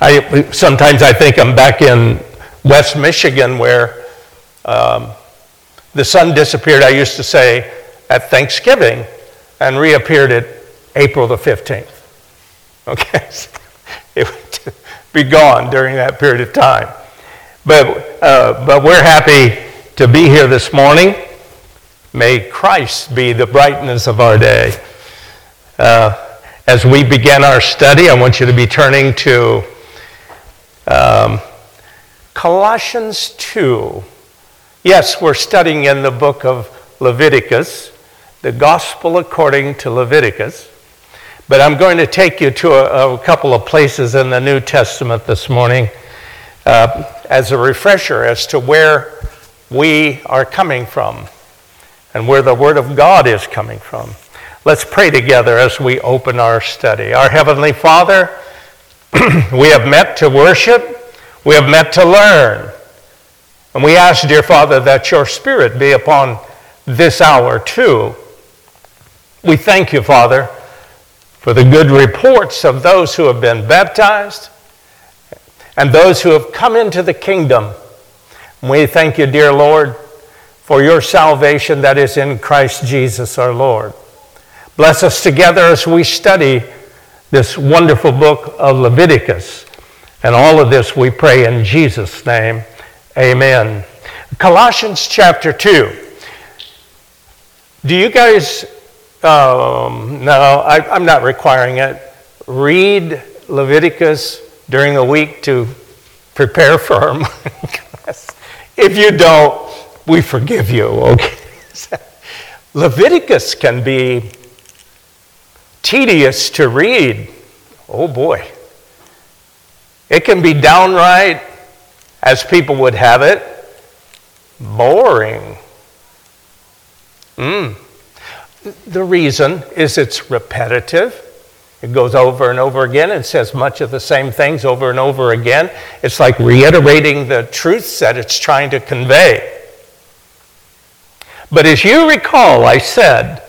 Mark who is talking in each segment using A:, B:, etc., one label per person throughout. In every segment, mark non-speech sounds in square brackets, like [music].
A: I, sometimes I think I'm back in West Michigan where um, the sun disappeared, I used to say, at Thanksgiving and reappeared at April the 15th. [laughs] Okay? it would be gone during that period of time. But, uh, but we're happy to be here this morning. May Christ be the brightness of our day. Uh, as we begin our study, I want you to be turning to um, Colossians 2. Yes, we're studying in the book of Leviticus, the gospel according to Leviticus. But I'm going to take you to a, a couple of places in the New Testament this morning uh, as a refresher as to where we are coming from and where the Word of God is coming from. Let's pray together as we open our study. Our Heavenly Father, [clears throat] we have met to worship, we have met to learn. And we ask, dear Father, that your Spirit be upon this hour too. We thank you, Father for the good reports of those who have been baptized and those who have come into the kingdom. And We thank you, dear Lord, for your salvation that is in Christ Jesus our Lord. Bless us together as we study this wonderful book of Leviticus. And all of this we pray in Jesus' name. Amen. Colossians chapter 2. Do you guys um, no, I, I'm not requiring it. Read Leviticus during the week to prepare for our [laughs] class. If you don't, we forgive you, okay? [laughs] Leviticus can be tedious to read. Oh boy. It can be downright, as people would have it, boring. Mm. The reason is it's repetitive. It goes over and over again and says much of the same things over and over again. It's like reiterating the truths that it's trying to convey. But as you recall, I said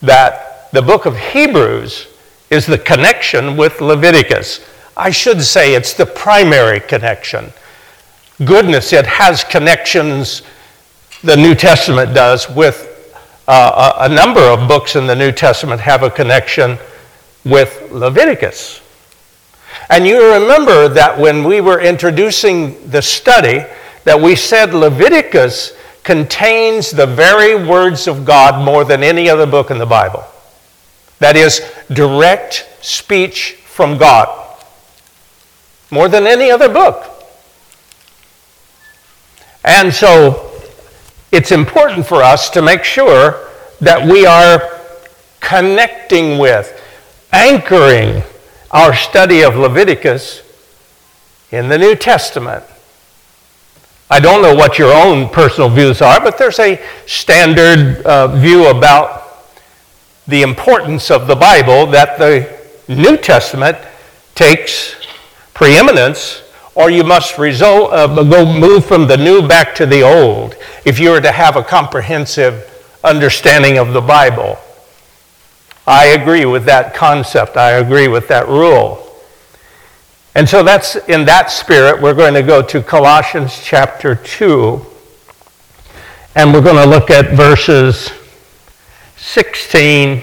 A: that the book of Hebrews is the connection with Leviticus. I should say it's the primary connection. Goodness, it has connections, the New Testament does, with uh, a, a number of books in the New Testament have a connection with Leviticus. And you remember that when we were introducing the study, that we said Leviticus contains the very words of God more than any other book in the Bible. That is, direct speech from God. More than any other book. And so it's important for us to make sure that we are connecting with, anchoring our study of Leviticus in the New Testament. I don't know what your own personal views are, but there's a standard uh, view about the importance of the Bible that the New Testament takes preeminence or you must result, uh, go move from the new back to the old if you were to have a comprehensive understanding of the Bible. I agree with that concept. I agree with that rule. And so that's in that spirit, we're going to go to Colossians chapter 2, and we're going to look at verses 16.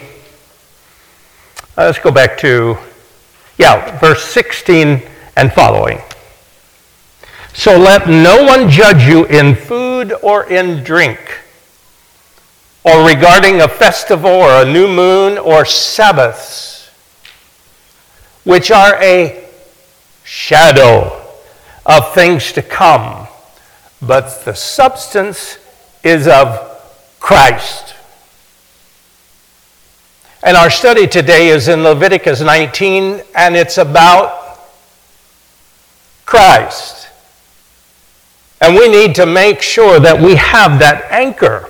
A: Uh, let's go back to, yeah, verse 16 and following. So let no one judge you in food or in drink, or regarding a festival or a new moon or Sabbaths, which are a shadow of things to come, but the substance is of Christ. And our study today is in Leviticus 19, and it's about Christ. And we need to make sure that we have that anchor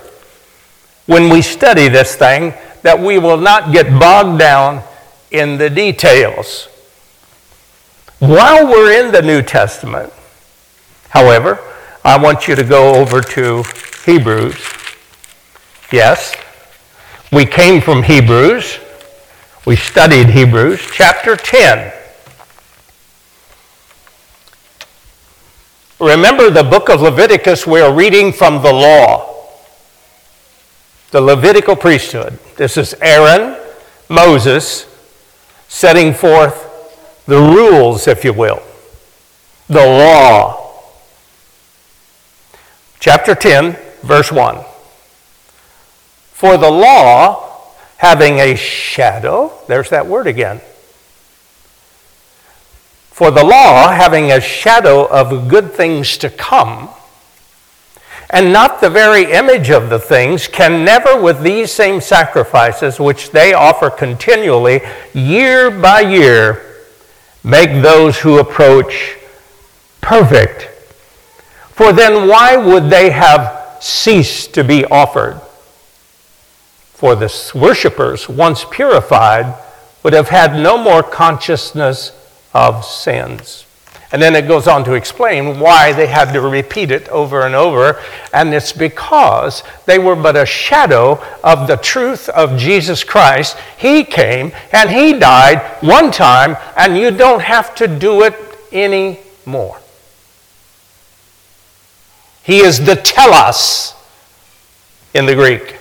A: when we study this thing, that we will not get bogged down in the details. While we're in the New Testament, however, I want you to go over to Hebrews. Yes, we came from Hebrews. We studied Hebrews chapter 10. Remember the book of Leviticus, we're reading from the law, the Levitical priesthood. This is Aaron, Moses, setting forth the rules, if you will, the law. Chapter 10, verse 1. For the law, having a shadow, there's that word again. For the law, having a shadow of good things to come, and not the very image of the things, can never, with these same sacrifices, which they offer continually, year by year, make those who approach perfect. For then, why would they have ceased to be offered? For the worshippers, once purified, would have had no more consciousness of sins. And then it goes on to explain why they had to repeat it over and over. And it's because they were but a shadow of the truth of Jesus Christ. He came and He died one time, and you don't have to do it anymore. He is the telos in the Greek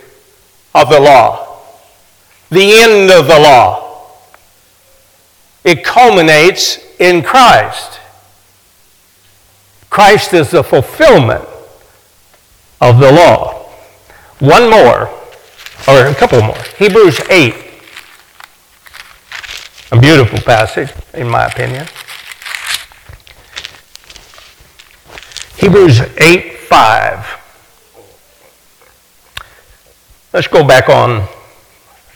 A: of the law, the end of the law. It culminates in Christ. Christ is the fulfillment of the law. One more, or a couple more. Hebrews 8. A beautiful passage, in my opinion. Hebrews 8 5. Let's go back on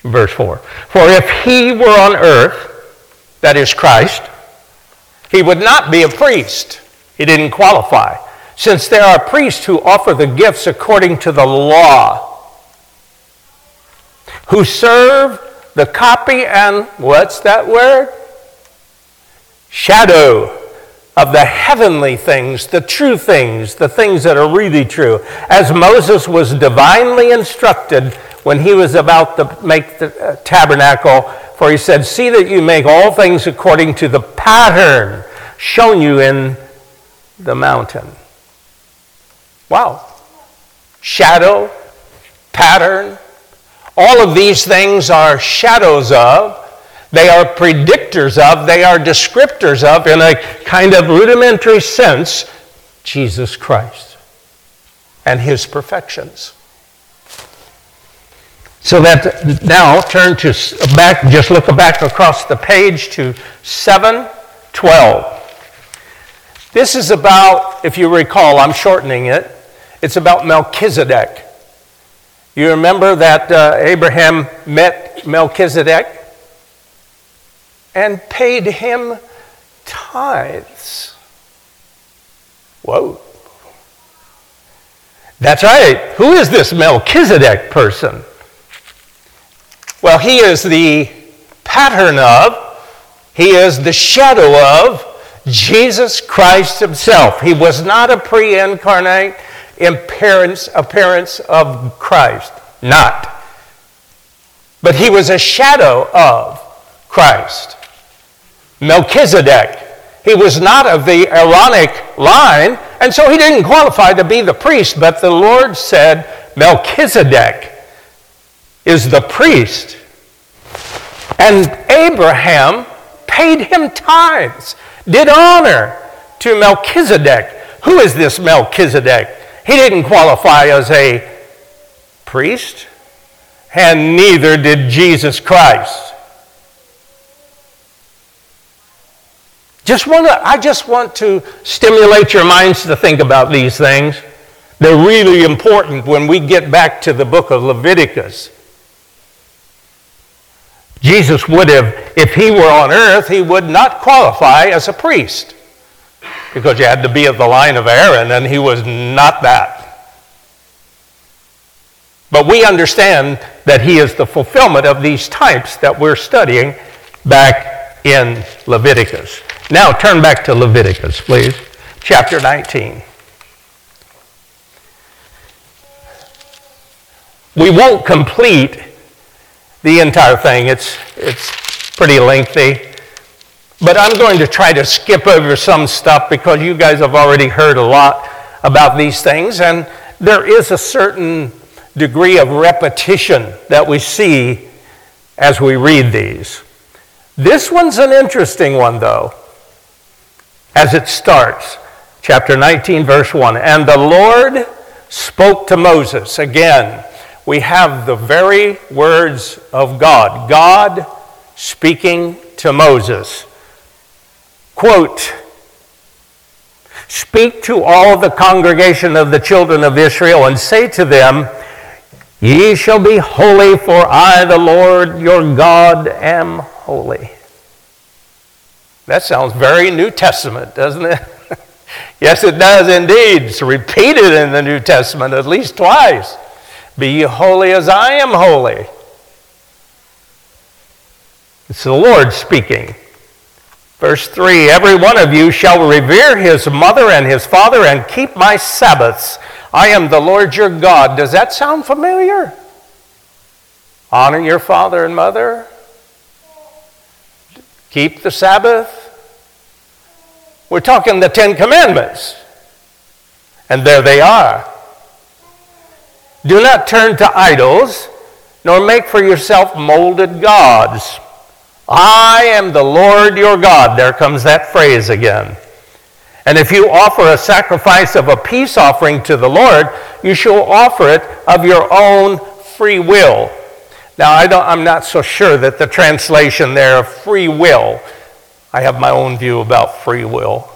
A: verse 4. For if he were on earth, that is Christ, he would not be a priest he didn't qualify. Since there are priests who offer the gifts according to the law, who serve the copy and what's that word? Shadow of the heavenly things, the true things, the things that are really true. As Moses was divinely instructed when he was about to make the uh, tabernacle, for he said, See that you make all things according to the pattern shown you in the mountain. Wow. Shadow, pattern, all of these things are shadows of, they are predictors of, they are descriptors of, in a kind of rudimentary sense, Jesus Christ and his perfections. So that now turn to back, just look back across the page to 712. This is about, if you recall, I'm shortening it, it's about Melchizedek. You remember that uh, Abraham met Melchizedek and paid him tithes. Whoa. That's right. Who is this Melchizedek person? Well, he is the pattern of, he is the shadow of Jesus Christ himself. He was not a pre incarnate appearance, appearance of Christ. Not. But he was a shadow of Christ. Melchizedek. He was not of the Aaronic line, and so he didn't qualify to be the priest. But the Lord said, Melchizedek is the priest. And Abraham paid him tithes did honor to Melchizedek. Who is this Melchizedek? He didn't qualify as a priest, and neither did Jesus Christ. Just want to, I just want to stimulate your minds to think about these things. They're really important when we get back to the book of Leviticus. Jesus would have, if he were on earth, he would not qualify as a priest because you had to be of the line of Aaron, and he was not that. But we understand that he is the fulfillment of these types that we're studying back in Leviticus. Now turn back to Leviticus, please, chapter 19. We won't complete the entire thing. It's, it's pretty lengthy. But I'm going to try to skip over some stuff because you guys have already heard a lot about these things, and there is a certain degree of repetition that we see as we read these. This one's an interesting one, though, as it starts. Chapter 19, verse 1. And the Lord spoke to Moses. Again, we have the very words of God. God speaking to Moses. Quote, Speak to all the congregation of the children of Israel and say to them, Ye shall be holy, for I, the Lord your God, am holy. That sounds very New Testament, doesn't it? [laughs] yes, it does indeed. It's repeated in the New Testament at least twice. Be holy as I am holy. It's the Lord speaking. Verse 3 Every one of you shall revere his mother and his father and keep my Sabbaths. I am the Lord your God. Does that sound familiar? Honor your father and mother. Keep the Sabbath. We're talking the Ten Commandments. And there they are. Do not turn to idols, nor make for yourself molded gods. I am the Lord your God. There comes that phrase again. And if you offer a sacrifice of a peace offering to the Lord, you shall offer it of your own free will. Now, I am not so sure that the translation there of free will, I have my own view about free will,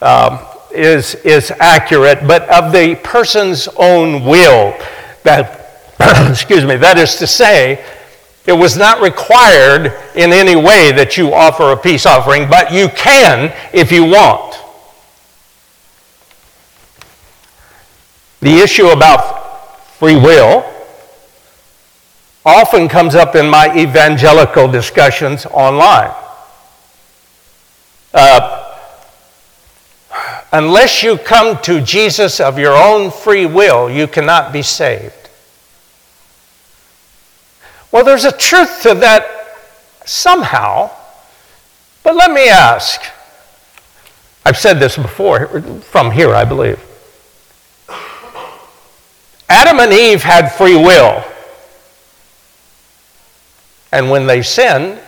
A: um, is, is accurate, but of the person's own will. That, [clears throat] excuse me, that is to say, it was not required in any way that you offer a peace offering, but you can if you want. The issue about free will often comes up in my evangelical discussions online. Uh, unless you come to Jesus of your own free will, you cannot be saved. Well, there's a truth to that somehow, but let me ask. I've said this before from here, I believe. Adam and Eve had free will. And when they sinned,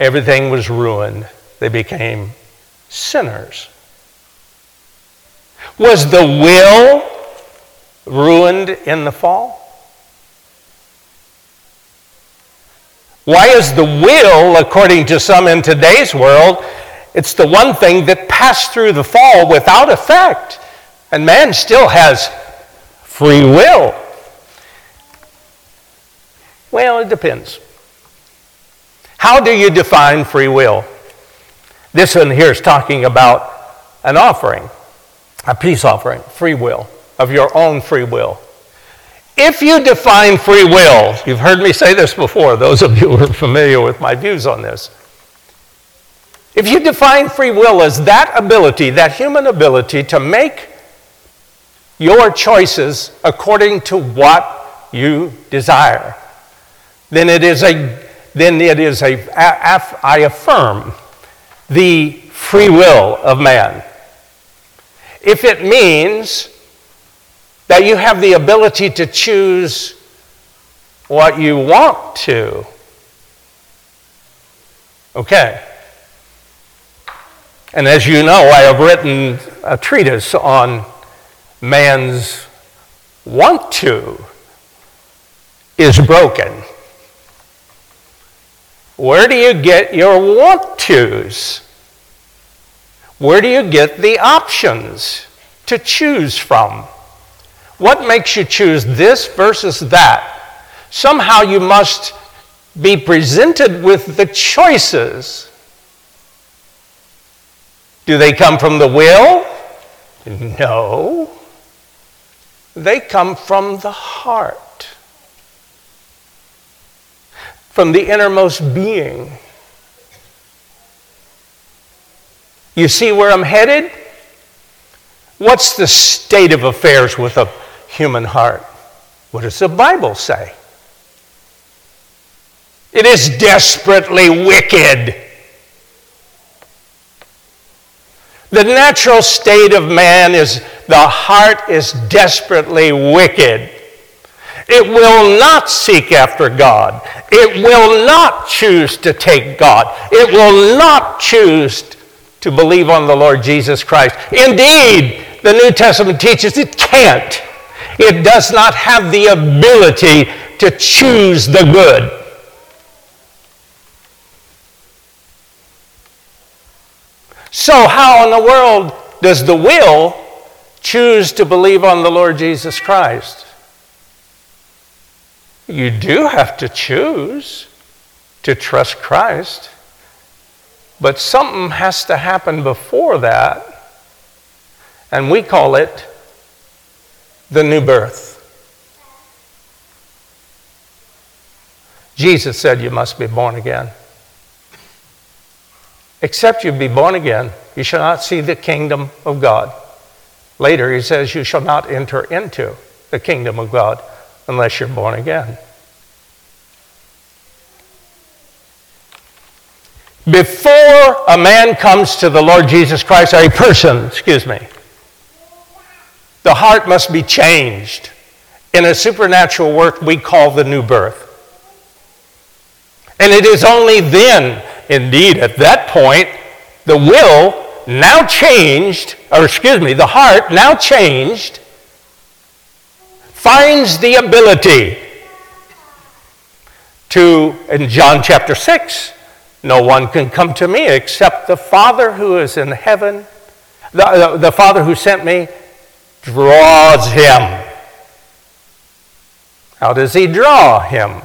A: everything was ruined. They became sinners. Was the will ruined in the fall? Why is the will, according to some in today's world, it's the one thing that passed through the fall without effect? And man still has free will. Well, it depends. How do you define free will? This one here is talking about an offering, a peace offering, free will, of your own free will. If you define free will, you've heard me say this before, those of you who are familiar with my views on this. If you define free will as that ability, that human ability to make your choices according to what you desire, then it is a, then it is a, I affirm the free will of man. If it means that you have the ability to choose what you want to. Okay. And as you know, I have written a treatise on man's want to is broken. Where do you get your want tos? Where do you get the options to choose from? What makes you choose this versus that? Somehow you must be presented with the choices. Do they come from the will? No. They come from the heart, from the innermost being. You see where I'm headed? What's the state of affairs with a human heart. What does the Bible say? It is desperately wicked. The natural state of man is the heart is desperately wicked. It will not seek after God. It will not choose to take God. It will not choose to believe on the Lord Jesus Christ. Indeed, the New Testament teaches it can't. It does not have the ability to choose the good. So, how in the world does the will choose to believe on the Lord Jesus Christ? You do have to choose to trust Christ, but something has to happen before that, and we call it the new birth. Jesus said, You must be born again. Except you be born again, you shall not see the kingdom of God. Later, he says, You shall not enter into the kingdom of God unless you're born again. Before a man comes to the Lord Jesus Christ, or a person, excuse me, the heart must be changed in a supernatural work we call the new birth. And it is only then Indeed, at that point, the will now changed, or excuse me, the heart now changed, finds the ability to, in John chapter 6, no one can come to me except the Father who is in heaven, the, the, the Father who sent me draws him. How does he draw him?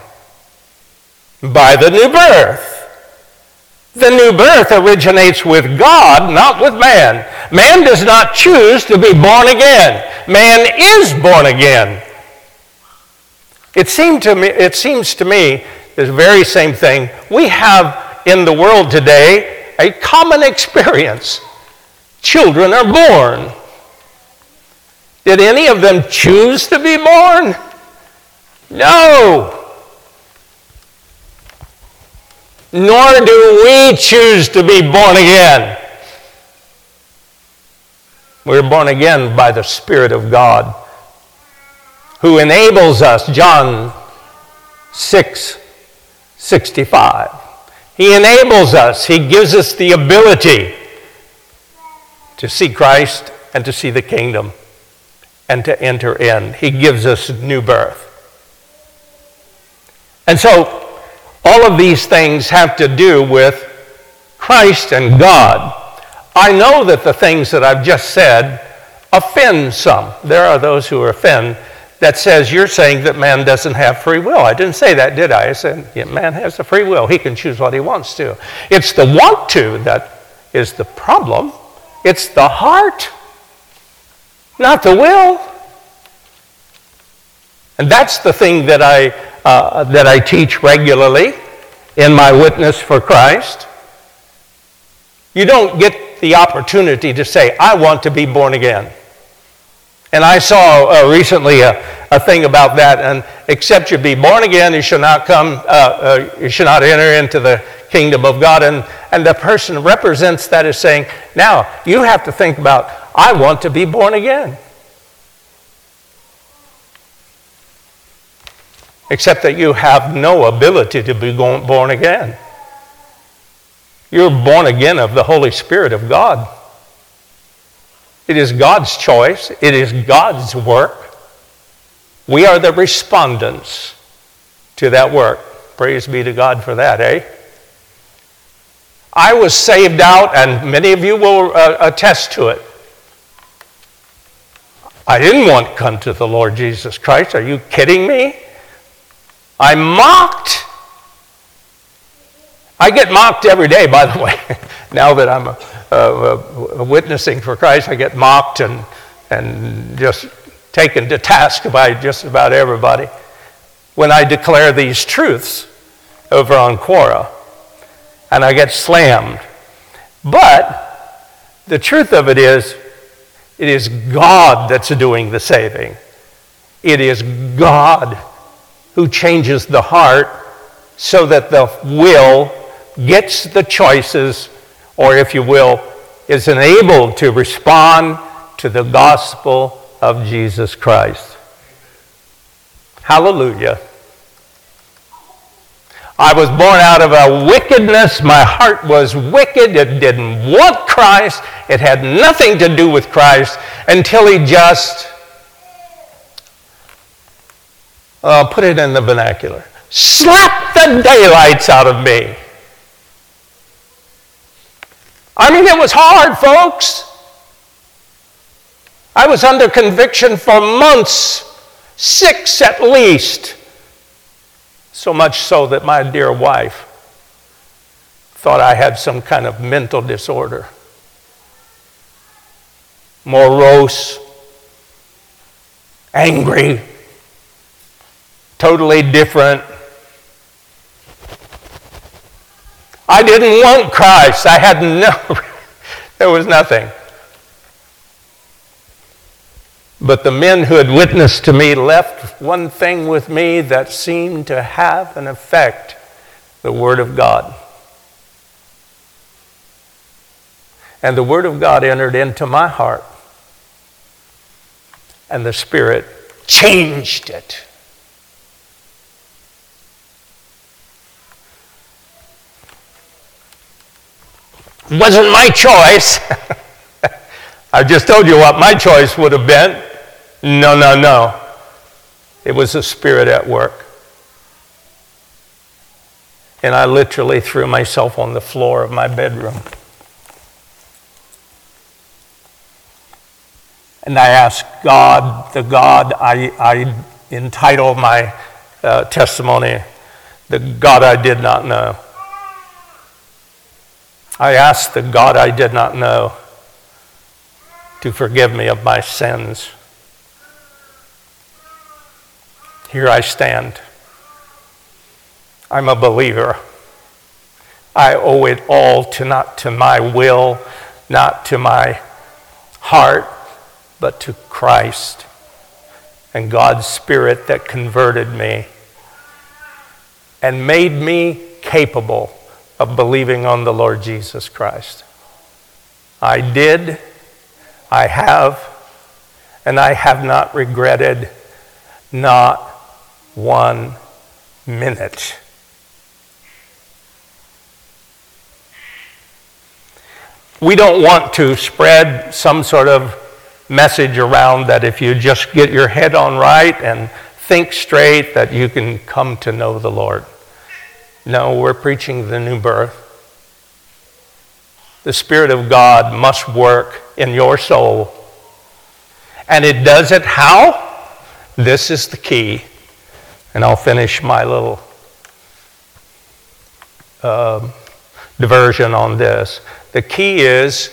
A: By the new birth. The new birth originates with God, not with man. Man does not choose to be born again. Man is born again. It, seemed to me, it seems to me the very same thing. We have in the world today a common experience. Children are born. Did any of them choose to be born? No. nor do we choose to be born again. We're born again by the Spirit of God who enables us, John 6 65. He enables us, He gives us the ability to see Christ and to see the kingdom and to enter in. He gives us new birth. And so all of these things have to do with Christ and God. I know that the things that I've just said offend some. There are those who offend that says you're saying that man doesn't have free will. I didn't say that, did I? I said yeah, man has a free will. He can choose what he wants to. It's the want to that is the problem. It's the heart, not the will. And that's the thing that I uh, that I teach regularly in my witness for Christ. You don't get the opportunity to say, I want to be born again. And I saw uh, recently a, a, thing about that, and except you be born again, you shall not come, uh, uh, you shall not enter into the kingdom of God. And, and the person represents that as saying, now you have to think about, I want to be born again. except that you have no ability to be born again. You're born again of the Holy Spirit of God. It is God's choice, it is God's work. We are the respondents to that work. Praise be to God for that, eh? I was saved out, and many of you will uh, attest to it. I didn't want to come to the Lord Jesus Christ. Are you kidding me? I mocked. I get mocked every day, by the way. [laughs] now that I'm a, a, a witnessing for Christ, I get mocked and, and just taken to task by just about everybody when I declare these truths over on Quora. And I get slammed. But the truth of it is, it is God that's doing the saving. It is God who changes the heart so that the will gets the choices, or if you will, is enabled to respond to the gospel of Jesus Christ. Hallelujah. I was born out of a wickedness. My heart was wicked. It didn't want Christ. It had nothing to do with Christ until He just uh, put it in the vernacular slapped the daylights out of me. I mean, it was hard, folks. I was under conviction for months, six at least. So much so that my dear wife thought I had some kind of mental disorder. Morose, angry, totally different. I didn't want Christ. I had no, [laughs] there was nothing. But the men who had witnessed to me left one thing with me that seemed to have an effect the Word of God. And the Word of God entered into my heart, and the Spirit changed it. Wasn't my choice. [laughs] I just told you what my choice would have been. No, no, no. It was the Spirit at work. And I literally threw myself on the floor of my bedroom. And I asked God, the God I, I entitle my uh, testimony, the God I did not know. I asked the God I did not know to forgive me of my sins. Here I stand. I'm a believer. I owe it all to not to my will, not to my heart, but to Christ and God's Spirit that converted me and made me capable of believing on the Lord Jesus Christ. I did, I have, and I have not regretted not one minute. We don't want to spread some sort of message around that if you just get your head on right and think straight that you can come to know the Lord. No, we're preaching the new birth. The Spirit of God must work in your soul. And it does it how? This is the key. And I'll finish my little uh, diversion on this. The key is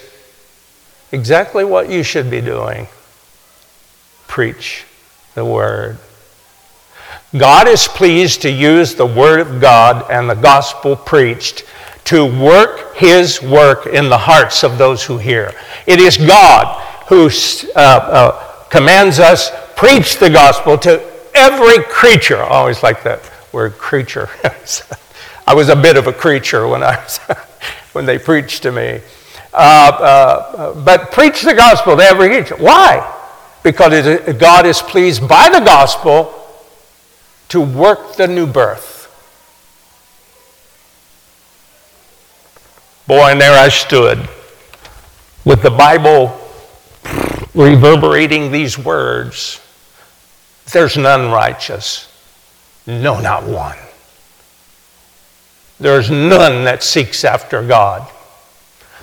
A: exactly what you should be doing preach the word. God is pleased to use the Word of God and the gospel preached to work His work in the hearts of those who hear. It is God who uh, uh, commands us preach the gospel to every creature. I always like that word creature. [laughs] I was a bit of a creature when I was, [laughs] when they preached to me. Uh, uh, but preach the gospel to every creature. Why? Because God is pleased by the gospel to work the new birth. Boy, and there I stood with the Bible reverberating these words There's none righteous, no, not one. There's none that seeks after God.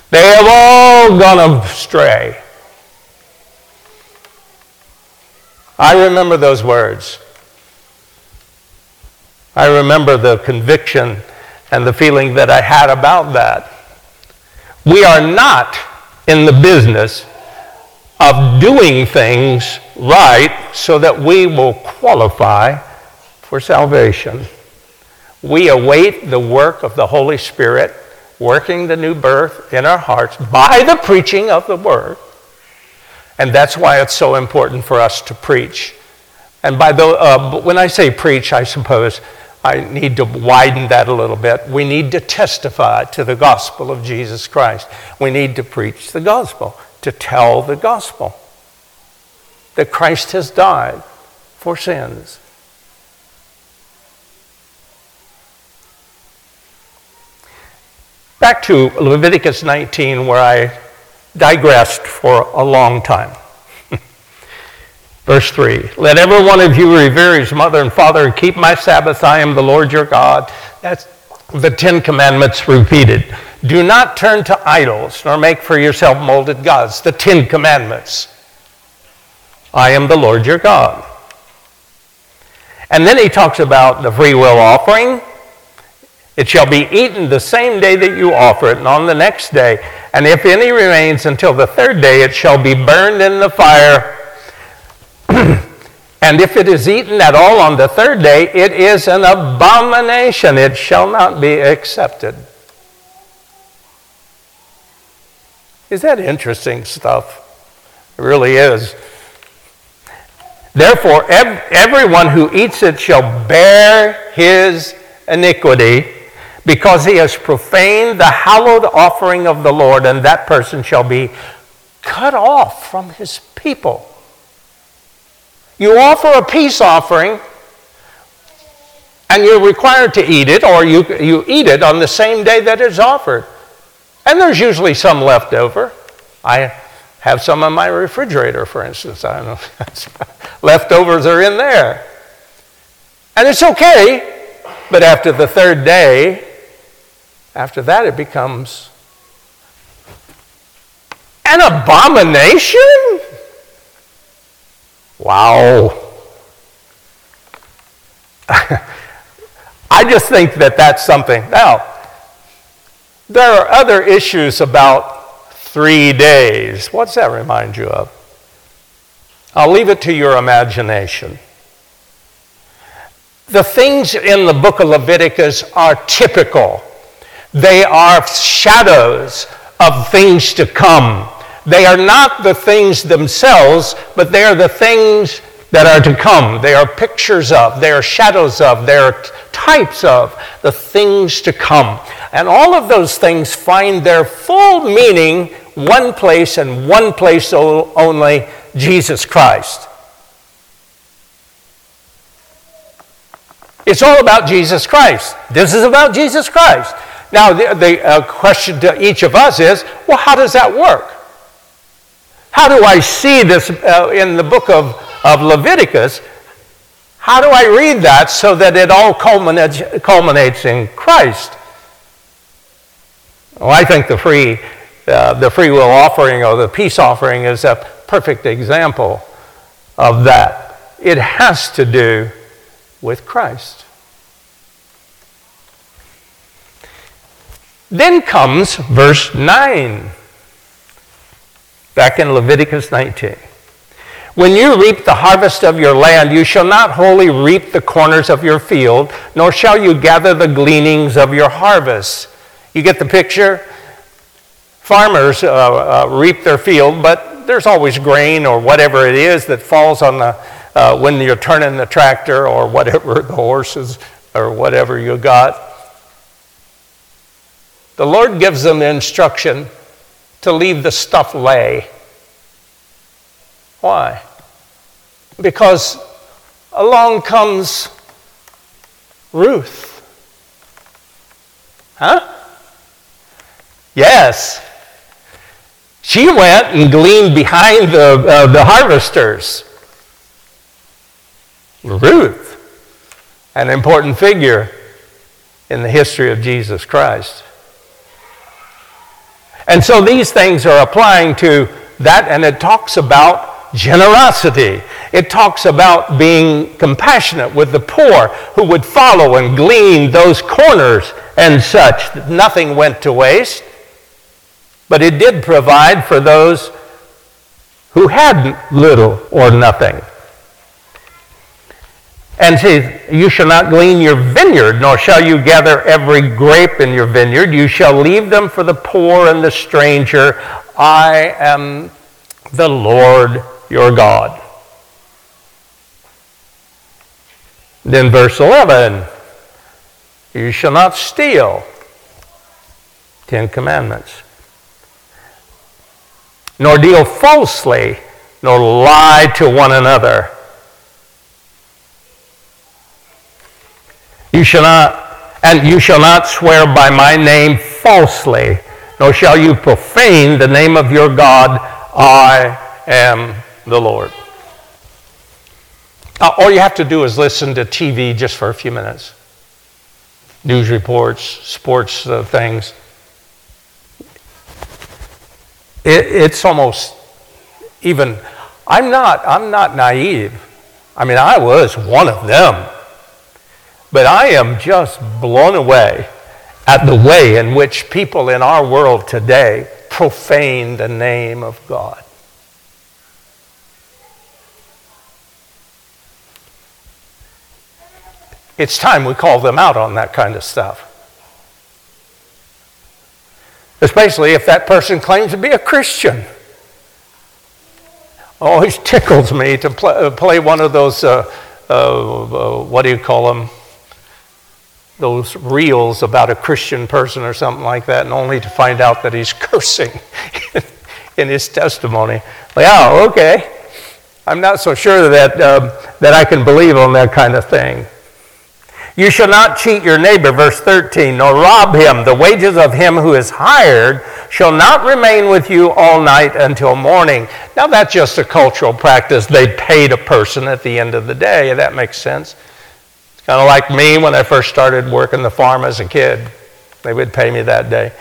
A: They have all gone astray. I remember those words. I remember the conviction and the feeling that I had about that. We are not in the business of doing things right so that we will qualify for salvation. We await the work of the Holy Spirit working the new birth in our hearts by the preaching of the Word. And that's why it's so important for us to preach. And by the, uh, when I say preach, I suppose I need to widen that a little bit. We need to testify to the gospel of Jesus Christ. We need to preach the gospel, to tell the gospel that Christ has died for sins. Back to Leviticus 19, where I digressed for a long time. Verse 3 Let every one of you revere his mother and father and keep my Sabbath. I am the Lord your God. That's the Ten Commandments repeated. Do not turn to idols, nor make for yourself molded gods. The Ten Commandments. I am the Lord your God. And then he talks about the free will offering. It shall be eaten the same day that you offer it, and on the next day. And if any remains until the third day, it shall be burned in the fire. [clears throat] and if it is eaten at all on the third day, it is an abomination. It shall not be accepted. Is that interesting stuff? It really is. Therefore, ev- everyone who eats it shall bear his iniquity, because he has profaned the hallowed offering of the Lord, and that person shall be cut off from his people. You offer a peace offering, and you're required to eat it, or you, you eat it on the same day that it's offered. And there's usually some left over. I have some in my refrigerator, for instance. I don't know. [laughs] Leftovers are in there. And it's okay, but after the third day, after that, it becomes an abomination? Wow. [laughs] I just think that that's something. Now, there are other issues about three days. What's that remind you of? I'll leave it to your imagination. The things in the book of Leviticus are typical, they are shadows of things to come. They are not the things themselves, but they are the things that are to come. They are pictures of, they are shadows of, they are types of the things to come. And all of those things find their full meaning one place and one place only Jesus Christ. It's all about Jesus Christ. This is about Jesus Christ. Now, the, the uh, question to each of us is well, how does that work? How do I see this uh, in the book of, of Leviticus? How do I read that so that it all culminates, culminates in Christ? Well, I think the free, uh, the free will offering or the peace offering is a perfect example of that. It has to do with Christ. Then comes verse 9, back in Leviticus 19. When you reap the harvest of your land, you shall not wholly reap the corners of your field, nor shall you gather the gleanings of your harvest. You get the picture? Farmers uh, uh, reap their field, but there's always grain or whatever it is that falls on the, uh, when you're turning the tractor or whatever, [laughs] the horses or whatever you got. The Lord gives them the instruction to leave the stuff lay. Why? Because along comes Ruth. Huh? Yes. She went and gleaned behind the, uh, the harvesters. Ruth, an important figure in the history of Jesus Christ. And so these things are applying to that, and it talks about generosity. It talks about being compassionate with the poor who would follow and glean those corners and such. That nothing went to waste but it did provide for those who had little or nothing. And says, You shall not glean your vineyard, nor shall you gather every grape in your vineyard. You shall leave them for the poor and the stranger. I am the Lord your God. Then, verse 11 You shall not steal. Ten Commandments. Nor deal falsely, nor lie to one another. You shall not, and you shall not swear by my name falsely, nor shall you profane the name of your God. I am the Lord. Uh, all you have to do is listen to TV just for a few minutes news reports, sports uh, things. It, it's almost even, I'm not, I'm not naive. I mean, I was one of them. But I am just blown away at the way in which people in our world today profane the name of God. It's time we call them out on that kind of stuff. Especially if that person claims to be a Christian. Always tickles me to play, uh, play one of those, uh, uh, uh, what do you call them? Those reels about a Christian person or something like that, and only to find out that he's [laughs] cursing in his testimony. Like, oh, okay. I'm not so sure that, um, that I can believe on that kind of thing. You shall not cheat your neighbor, verse 13, nor rob him. The wages of him who is hired shall not remain with you all night until morning. Now, that's just a cultural practice. They paid a person at the end of the day. That makes sense. Kind of like me when I first started working the farm as a kid. They would pay me that day.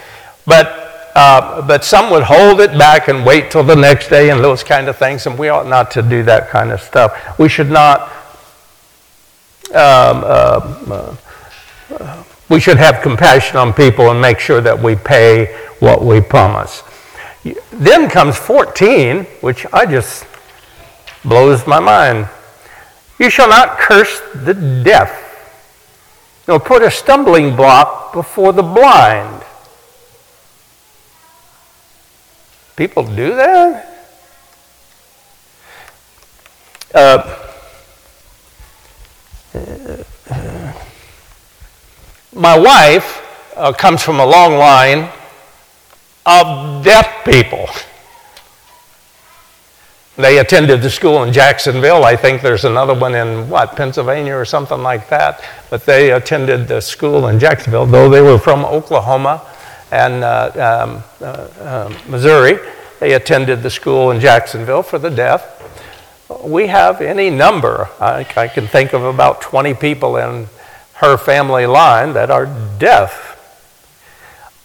A: But, uh, but some would hold it back and wait till the next day and those kind of things, and we ought not to do that kind of stuff. We should not um, uh, uh, we should have compassion on people and make sure that we pay what we promise. Then comes 14, which I just blows my mind. You shall not curse the deaf, nor put a stumbling block before the blind. People do that? Uh, my wife uh, comes from a long line of deaf people. They attended the school in Jacksonville. I think there's another one in what, Pennsylvania or something like that. But they attended the school in Jacksonville, though they were from Oklahoma and uh, um, uh, uh Missouri. They attended the school in Jacksonville for the deaf we have any number. I, I, can think of about 20 people in her family line that are deaf.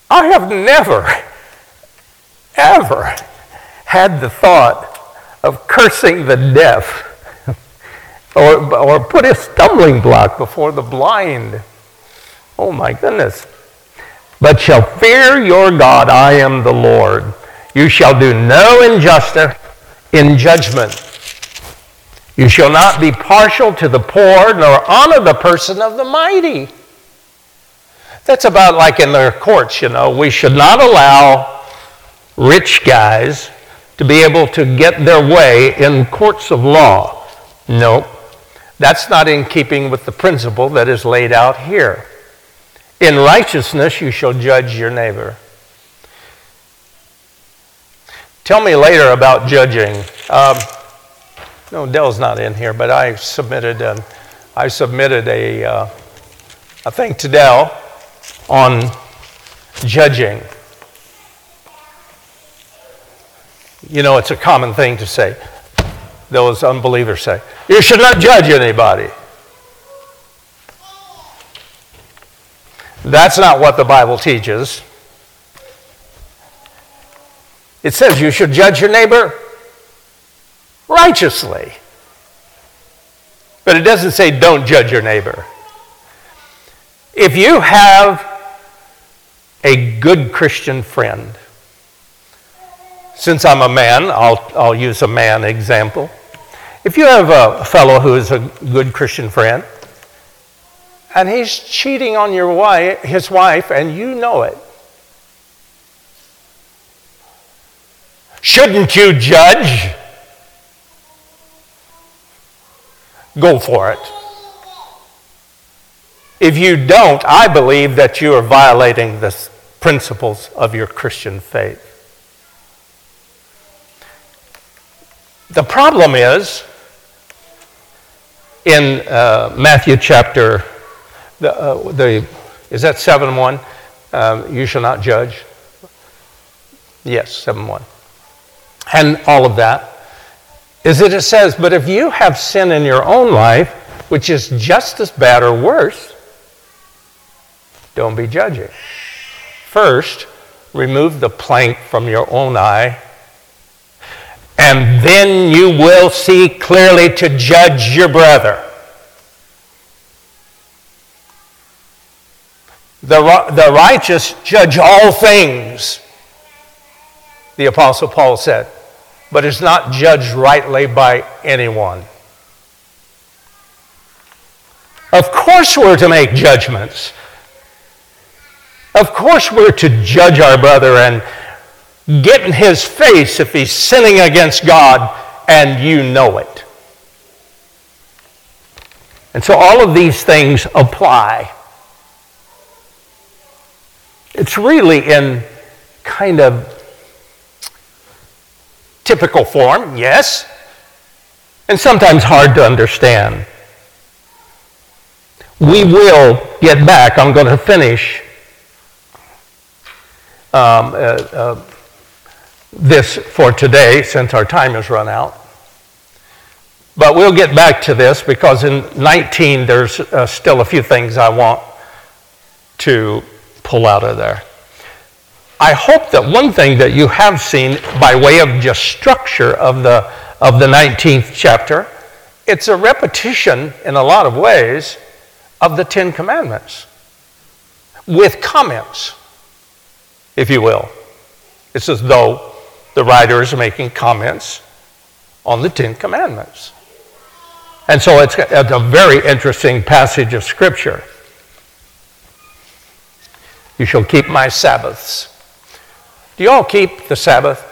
A: I have never, ever had the thought of cursing the deaf or, or put a stumbling block before the blind. Oh my goodness. But shall fear your God, I am the Lord. You shall do no injustice in judgment you shall not be partial to the poor, nor honor the person of the mighty. That's about like in the courts, you know. We should not allow rich guys to be able to get their way in courts of law. No, that's not in keeping with the principle that is laid out here. In righteousness, you shall judge your neighbor. Tell me later about judging. Um, no, Dell's not in here, but I submitted a, I submitted a, uh, a thing to Dell on judging. You know, it's a common thing to say. Those unbelievers say, you should not judge anybody. That's not what the Bible teaches. It says you should judge your neighbor righteously. But it doesn't say don't judge your neighbor. If you have a good Christian friend, since I'm a man, I'll, I'll use a man example. If you have a fellow who is a good Christian friend, and he's cheating on your wife, his wife, and you know it, shouldn't you judge? Go for it. If you don't, I believe that you are violating the principles of your Christian faith. The problem is in uh, Matthew chapter, the, uh, the, is that 7 1? Um, you shall not judge. Yes, 7 1. And all of that is that it says, But if you have sin in your own life, which is just as bad or worse, don't be judging. First, remove the plank from your own eye, and then you will see clearly to judge your brother. The, the righteous judge all things, the Apostle Paul said, but is not judged rightly by anyone. Of course, we're to make judgments. Of course, we're to judge our brother and get in his face if he's sinning against God and you know it. And so all of these things apply. It's really in kind of typical form, yes, and sometimes hard to understand. We will get back. I'm going to finish um, uh, uh, this for today since our time has run out. But we'll get back to this because in 19 there's uh, still a few things I want to pull out of there. I hope that one thing that you have seen by way of just structure of the, of the 19th chapter, it's a repetition in a lot of ways of the Ten Commandments with comments if you will. It's as though the writer is making comments on the Ten Commandments. And so it's, it's a very interesting passage of Scripture. You shall keep my Sabbaths. Do you all keep the Sabbath?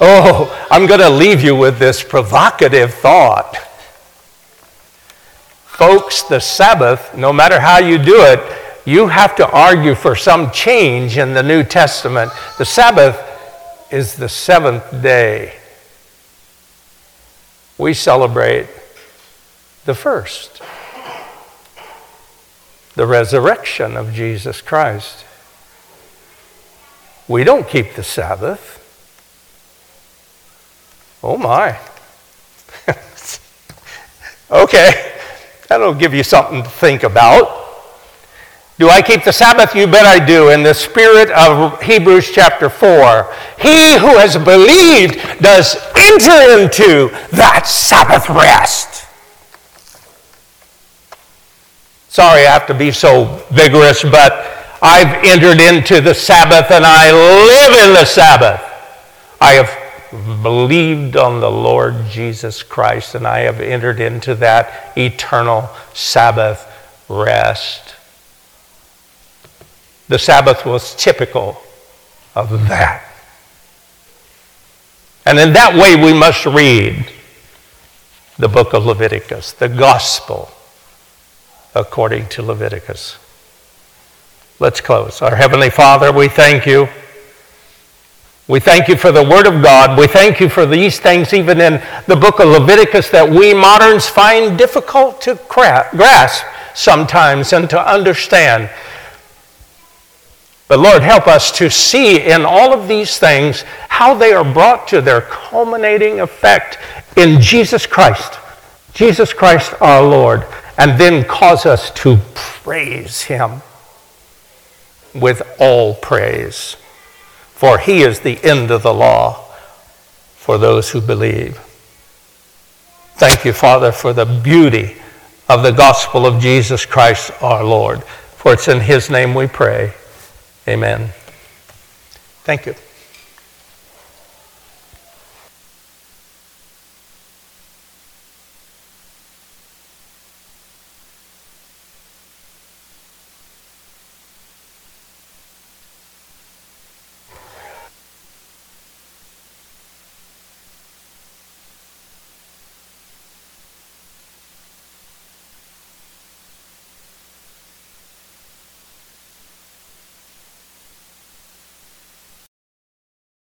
A: Oh, I'm going to leave you with this provocative thought. Folks, the Sabbath, no matter how you do it, you have to argue for some change in the New Testament. The Sabbath is the seventh day. We celebrate the first, the resurrection of Jesus Christ. We don't keep the Sabbath. Oh my. [laughs] okay, that'll give you something to think about. Do I keep the Sabbath? You bet I do. In the spirit of Hebrews chapter 4, he who has believed does enter into that Sabbath rest. Sorry I have to be so vigorous, but I've entered into the Sabbath and I live in the Sabbath. I have believed on the Lord Jesus Christ and I have entered into that eternal Sabbath rest. The Sabbath was typical of that. And in that way, we must read the book of Leviticus, the gospel according to Leviticus. Let's close. Our Heavenly Father, we thank you. We thank you for the Word of God. We thank you for these things, even in the book of Leviticus, that we moderns find difficult to grasp sometimes and to understand. But Lord, help us to see in all of these things how they are brought to their culminating effect in Jesus Christ, Jesus Christ our Lord, and then cause us to praise Him with all praise. For He is the end of the law for those who believe. Thank you, Father, for the beauty of the gospel of Jesus Christ our Lord. For it's in His name we pray. Amen. Thank you.